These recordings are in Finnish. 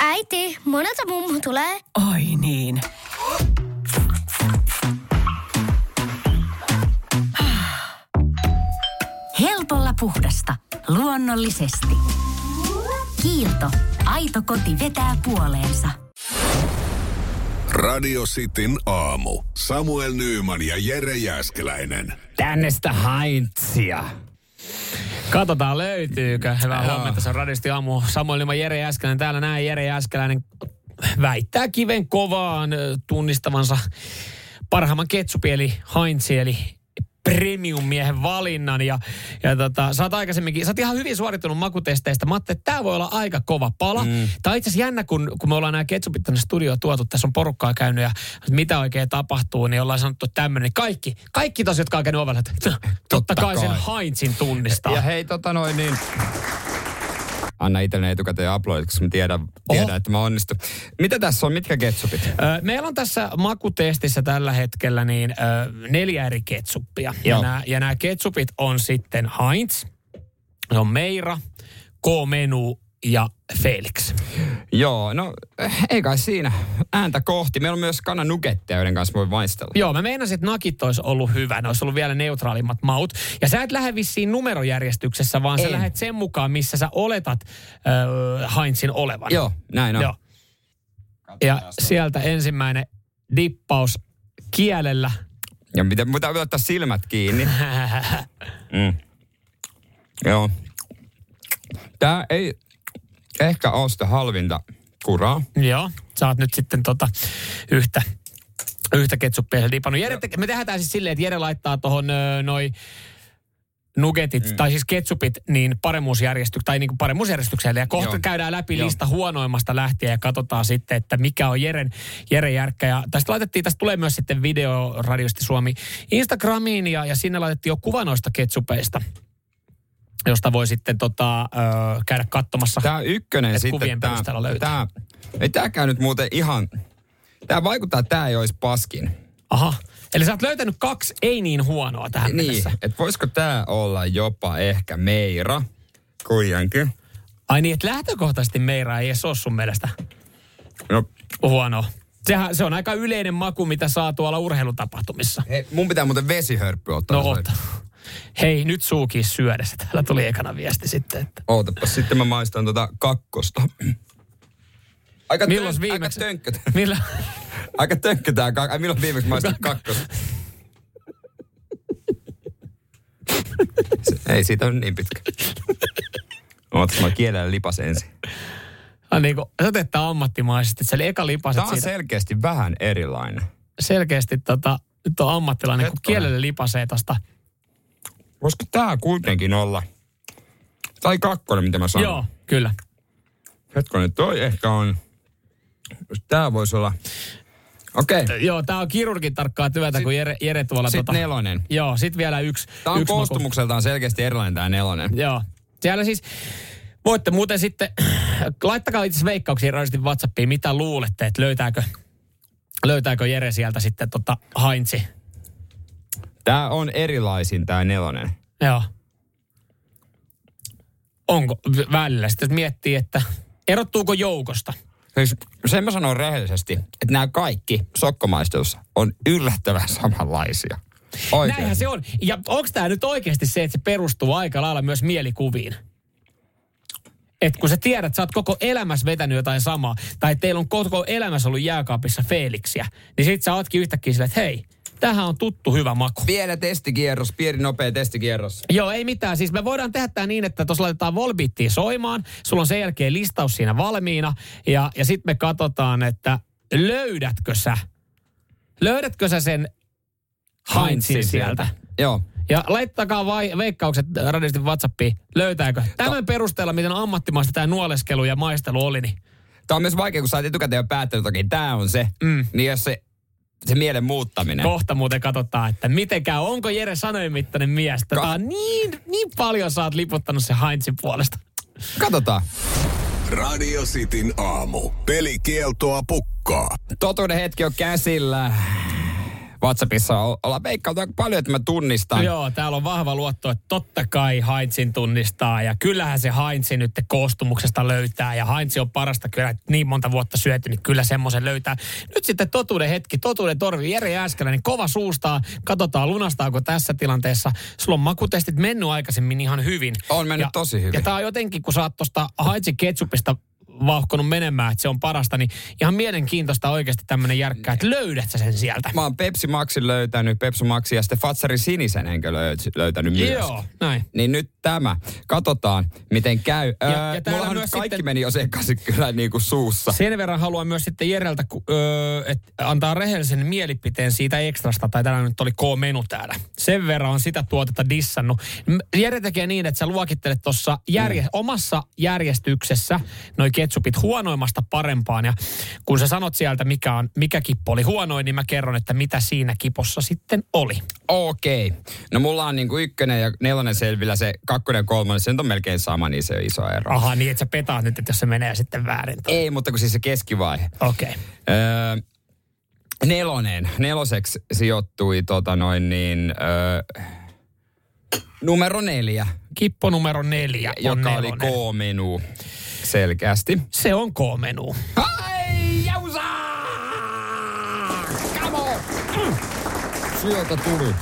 Äiti, monelta mummu tulee? Oi niin. Helpolla puhdasta. Luonnollisesti. Kiilto. Aito koti vetää puoleensa. Radio Cityn aamu. Samuel Nyyman ja Jere Jäskeläinen. Tänne sitä Heinzia. Katsotaan löytyykö. Hyvää Joo. huomenta, se on radisti aamu. Samuel Nyman, Jere Jäskeläinen. Täällä näin Jere Jäskeläinen väittää kiven kovaan tunnistavansa parhaimman ketsupi eli Heinzi, eli premium-miehen valinnan. Ja, ja tota, sä oot aikaisemminkin, sä oot ihan hyvin suorittunut makutesteistä. Mä ajattelin, että tää voi olla aika kova pala. Mm. Tää on itse asiassa jännä, kun, kun me ollaan nämä ketsupit tänne studioon tuotu, tässä on porukkaa käynyt ja mitä oikein tapahtuu, niin ollaan sanottu tämmöinen. Kaikki, kaikki tos, jotka on käynyt ovella, että totta, totta kai, kai. sen Heinzin tunnistaa. Ja hei, tota noin niin... Anna itselleni etukäteen aplodit, koska mä tiedän, tiedän että mä onnistun. Mitä tässä on? Mitkä ketsupit? Meillä on tässä makutestissä tällä hetkellä niin neljä eri ketsuppia. Ja nämä, ja nämä ketsupit on sitten Heinz, se on Meira, K-menu ja Felix. Joo, no ei kai siinä. Ääntä kohti. Meillä on myös kanan nuggetteja, joiden kanssa voi maistella. Joo, mä meinasin, että nakit olisi ollut hyvä. Ne olisi ollut vielä neutraalimmat maut. Ja sä et lähde vissiin numerojärjestyksessä, vaan sä En. lähdet sen mukaan, missä sä oletat äh, Heinzin olevan. Joo, näin on. Joo. Ja sieltä ensimmäinen dippaus kielellä. Ja mitä, pitää ottaa silmät kiinni. Mm. Joo. Tää ei ehkä ole sitä halvinta kuraa. Joo, sä oot nyt sitten tota yhtä, yhtä ketsuppia dipannut. Jere, te- me tehdään siis silleen, että Jere laittaa tuohon noin nugetit, mm. tai siis ketsupit, niin paremmuusjärjestykseen, tai niin kuin paremmuusjärjestykseen. Ja kohta Joo. käydään läpi Joo. lista huonoimmasta lähtien ja katsotaan sitten, että mikä on Jeren, Jere Järkkä. Ja tästä laitettiin, tästä tulee myös sitten video Radiosti Suomi Instagramiin ja, ja sinne laitettiin jo kuva noista ketsupeista josta voi sitten tota, ö, käydä katsomassa. Tää ykkönen sitten. kuvien tää, perusteella löytää. tää, ei tääkään nyt muuten ihan... Tää vaikuttaa, että tää ei olisi paskin. Aha. Eli sä oot löytänyt kaksi ei niin huonoa tähän Niin, mennessä. että voisiko tää olla jopa ehkä Meira kuitenkin. Ai niin, että lähtökohtaisesti Meira ei edes ole sun mielestä No, huonoa. Sehän, se on aika yleinen maku, mitä saa tuolla urheilutapahtumissa. hei, mun pitää muuten vesihörppy ottaa. No ota. Hei, nyt suukin syödessä. Täällä tuli ekana viesti sitten, että... Ootapas, sitten mä maistan tota kakkosta. Aika, Milloin tön- viimeksi? Aika tönkkö, Millä? aika tönkkö tää Ai, milloin viimeksi maistan kakkosta? Se, ei siitä on niin pitkä. Ootas, mä kielellä lipas ensin. Ah, niin kuin, sä teet tää ammattimaisesti. että Se oli eka lipaset Tää on siitä. selkeästi vähän erilainen. Selkeästi tota, nyt on ammattilainen, kun Hetkonen. kielelle lipasee tosta. Voisiko tää kuitenkin olla? Tai kakkonen, mitä mä sanon. Joo, kyllä. Hetkonen, toi ehkä on... Tää voisi olla... Okei. Okay. Joo, tää on kirurgin tarkkaa työtä, kun Jere, Jere tuolla... Sitten nelonen. Joo, sit vielä yksi. Tää on yksi maku. koostumukseltaan selkeästi erilainen tää nelonen. Joo. Siellä siis, voitte muuten sitten, laittakaa itse asiassa veikkauksia radistin WhatsAppiin, mitä luulette, että löytääkö, löytääkö Jere sieltä sitten tota Heinzi. Tää on erilaisin tää nelonen. Joo. Onko välillä sitten miettii, että erottuuko joukosta? Siis sen mä sanon rehellisesti, että nämä kaikki sokkomaistelussa on yllättävän samanlaisia. Oikein. Näinhän se on. Ja onko tämä nyt oikeasti se, että se perustuu aika lailla myös mielikuviin? että kun sä tiedät, että sä oot koko elämässä vetänyt jotain samaa, tai teillä on koko elämässä ollut jääkaapissa Felixia, niin sit sä ootkin yhtäkkiä silleen, että hei, tämähän on tuttu hyvä maku. Pieni testikierros, pieni nopea testikierros. Joo, ei mitään. Siis me voidaan tehdä tämä niin, että tuossa laitetaan Volbittiin soimaan. Sulla on sen jälkeen listaus siinä valmiina. Ja, ja sitten me katsotaan, että löydätkö sä, löydätkö sä sen Heinzin sieltä? Joo. Ja laittakaa vai, veikkaukset radistin WhatsAppiin. Löytääkö? Tämän perusteella, miten ammattimaista tämä nuoleskelu ja maistelu oli, niin Tämä on myös vaikea, kun sä oot etukäteen jo päättänyt, että okei, tämä on se. Mm. Niin jos se, se mielen muuttaminen. kohta muuten katsotaan, että miten käy. Onko Jere sanojen mittainen mies? Tätä Ka- on niin, niin paljon sä oot liputtanut se Heinzin puolesta. Katsotaan. Radio Cityn aamu. Pelikieltoa pukkaa. Totuuden hetki on käsillä. WhatsAppissa o- ollaan veikkailtu aika paljon, että mä tunnistan. Joo, täällä on vahva luotto, että totta kai Heinzin tunnistaa ja kyllähän se Heinzi nyt koostumuksesta löytää ja Heinz on parasta kyllä että niin monta vuotta syöty, niin kyllä semmoisen löytää. Nyt sitten totuuden hetki, totuuden torvi, Jere Jääskeläinen kova suustaa, katsotaan lunastaako tässä tilanteessa. Sulla on makutestit mennyt aikaisemmin ihan hyvin. On mennyt ja, tosi hyvin. Ja tää on jotenkin, kun sä oot tosta Heinzin ketsupista vauhkonut menemään, että se on parasta, niin ihan mielenkiintoista oikeasti tämmöinen järkkää, että löydät sä sen sieltä. Mä oon Pepsi Maxin löytänyt, Pepsi Maxi ja sitten Fatsarin sinisen enkö löy- löytänyt myös. Joo, näin. Niin nyt tämä. Katsotaan, miten käy. Ja- öö, ja täällä myös kaikki sitten- meni jo sekaisin kyllä niin kuin suussa. Sen verran haluan myös sitten Jereltä ku- öö, et antaa rehellisen mielipiteen siitä ekstrasta, tai tänään nyt oli K-menu täällä. Sen verran on sitä tuotetta dissannut. Jere tekee niin, että sä luokittelet tuossa järje- Mm. omassa järjestyksessä noi ketsupit huonoimmasta parempaan. Ja kun sä sanot sieltä, mikä, on, mikä kippo oli huonoin, niin mä kerron, että mitä siinä kipossa sitten oli. Okei. No mulla on niin kuin ykkönen ja nelonen selvillä, se kakkonen ja kolmonen, se on melkein sama, niin se on iso ero. Aha, niin että sä petaat nyt, että jos se menee sitten väärin. Ei, mutta kun siis se keskivaihe. Okei. Okay. Öö, nelonen. Neloseksi sijoittui tota noin niin, öö, numero neljä, Kippo numero neljä on joka oli nelonen. K-menu selkeästi. Se on K-menu jausa! Come on! Mm. Sieltä tuli.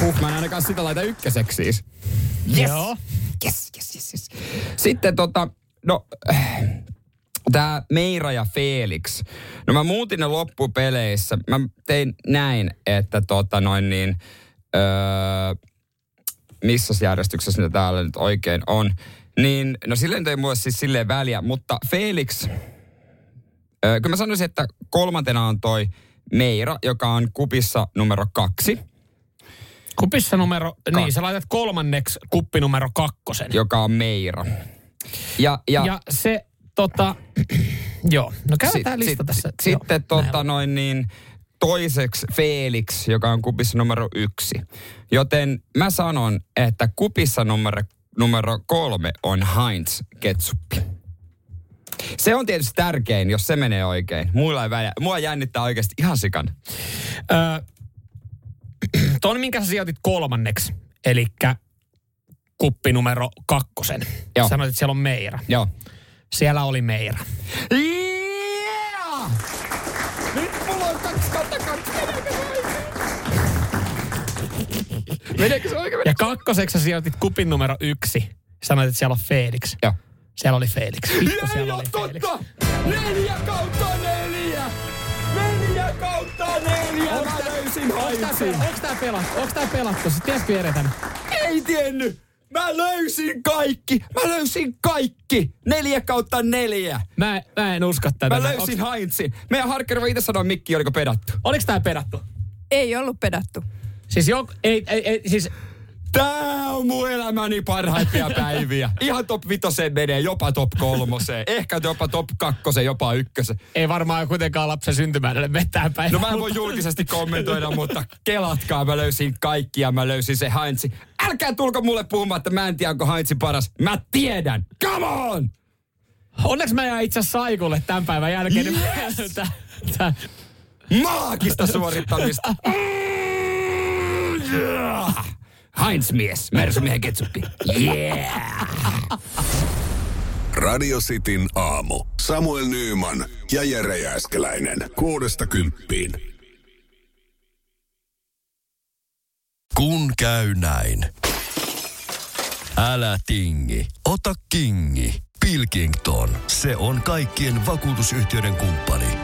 Huh, mä en ainakaan sitä laita ykköseksi siis. Yes. Joo. Yes, yes, yes, yes. Sitten tota, no, tämä Meira ja Felix. No mä muutin ne loppupeleissä. Mä tein näin, että tota noin niin, öö, missä järjestyksessä ne täällä nyt oikein on. Niin, no silleen ei mulle siis silleen väliä, mutta Felix, öö, kyllä mä sanoisin, että kolmantena on toi Meira, joka on kupissa numero kaksi, Kupissa numero, niin sä laitat kolmanneksi kuppi numero kakkosen. joka on Meira. Ja, ja, Ja se tota, joo, no käydään tää lista tässä. Sitten Joo, tota näin. noin niin, toiseksi Felix, joka on kupissa numero yksi. Joten mä sanon, että kupissa numero, numero kolme on Heinz ketsuppi. Se on tietysti tärkein, jos se menee oikein. Muilla ei väliä. Mua jännittää oikeasti ihan sikan. Öö, ton, minkä sä sijoitit kolmanneksi, eli kuppi numero kakkosen. Joo. Sanoit, että siellä on Meira. Joo. Siellä oli Meira. Yeah! Nyt mulla on kaksi kautta kaksi. Meneekö se oikein? Ja kakkoseksi sä sijoitit kupin numero yksi. Sanoit, että siellä on Felix. Joo. Siellä oli Felix. Vittu, siellä oli Felix. Neljä kautta neljä! Neljä kautta neljä! Mä löysin Onks tää, Heinzin. pel- onks tää pelattu? Onks tää pelattu? Tiesikö Jere tän? Ei tiennyt! Mä löysin kaikki! Mä löysin kaikki! Neljä kautta neljä! Mä, mä en usko tätä. Mä löysin Heinzin. Meidän Harker voi itse sanoa Mikki, oliko pedattu. Oliks tää pedattu? Ei ollut pedattu. Siis jo, ei, ei, ei, siis Tää on mun elämäni parhaimpia päiviä. Ihan top vitoseen menee, jopa top kolmoseen. Ehkä jopa top kakkoseen, jopa ykkösen. ei varmaan kuitenkaan lapsen syntymäärille vetää päin. No mä en voi julkisesti kommentoida, mutta kelatkaa, mä löysin kaikki ja mä löysin se Heinzi. Älkää tulko mulle puhumaan, että mä en tiedä, onko Heinzi paras. Mä tiedän! Come on! Onneksi mä jäin itse saikulle tämän päivän jälkeen. niin Yes! tää, tää, Maagista suorittamista. Mm, yeah. Heinz-mies, Mersumiehen ketsuppi. Yeah! Radio Cityn aamu. Samuel Nyyman ja Jere Jääskeläinen. Kuudesta kymppiin. Kun käy näin. Älä tingi, ota kingi. Pilkington, se on kaikkien vakuutusyhtiöiden kumppani.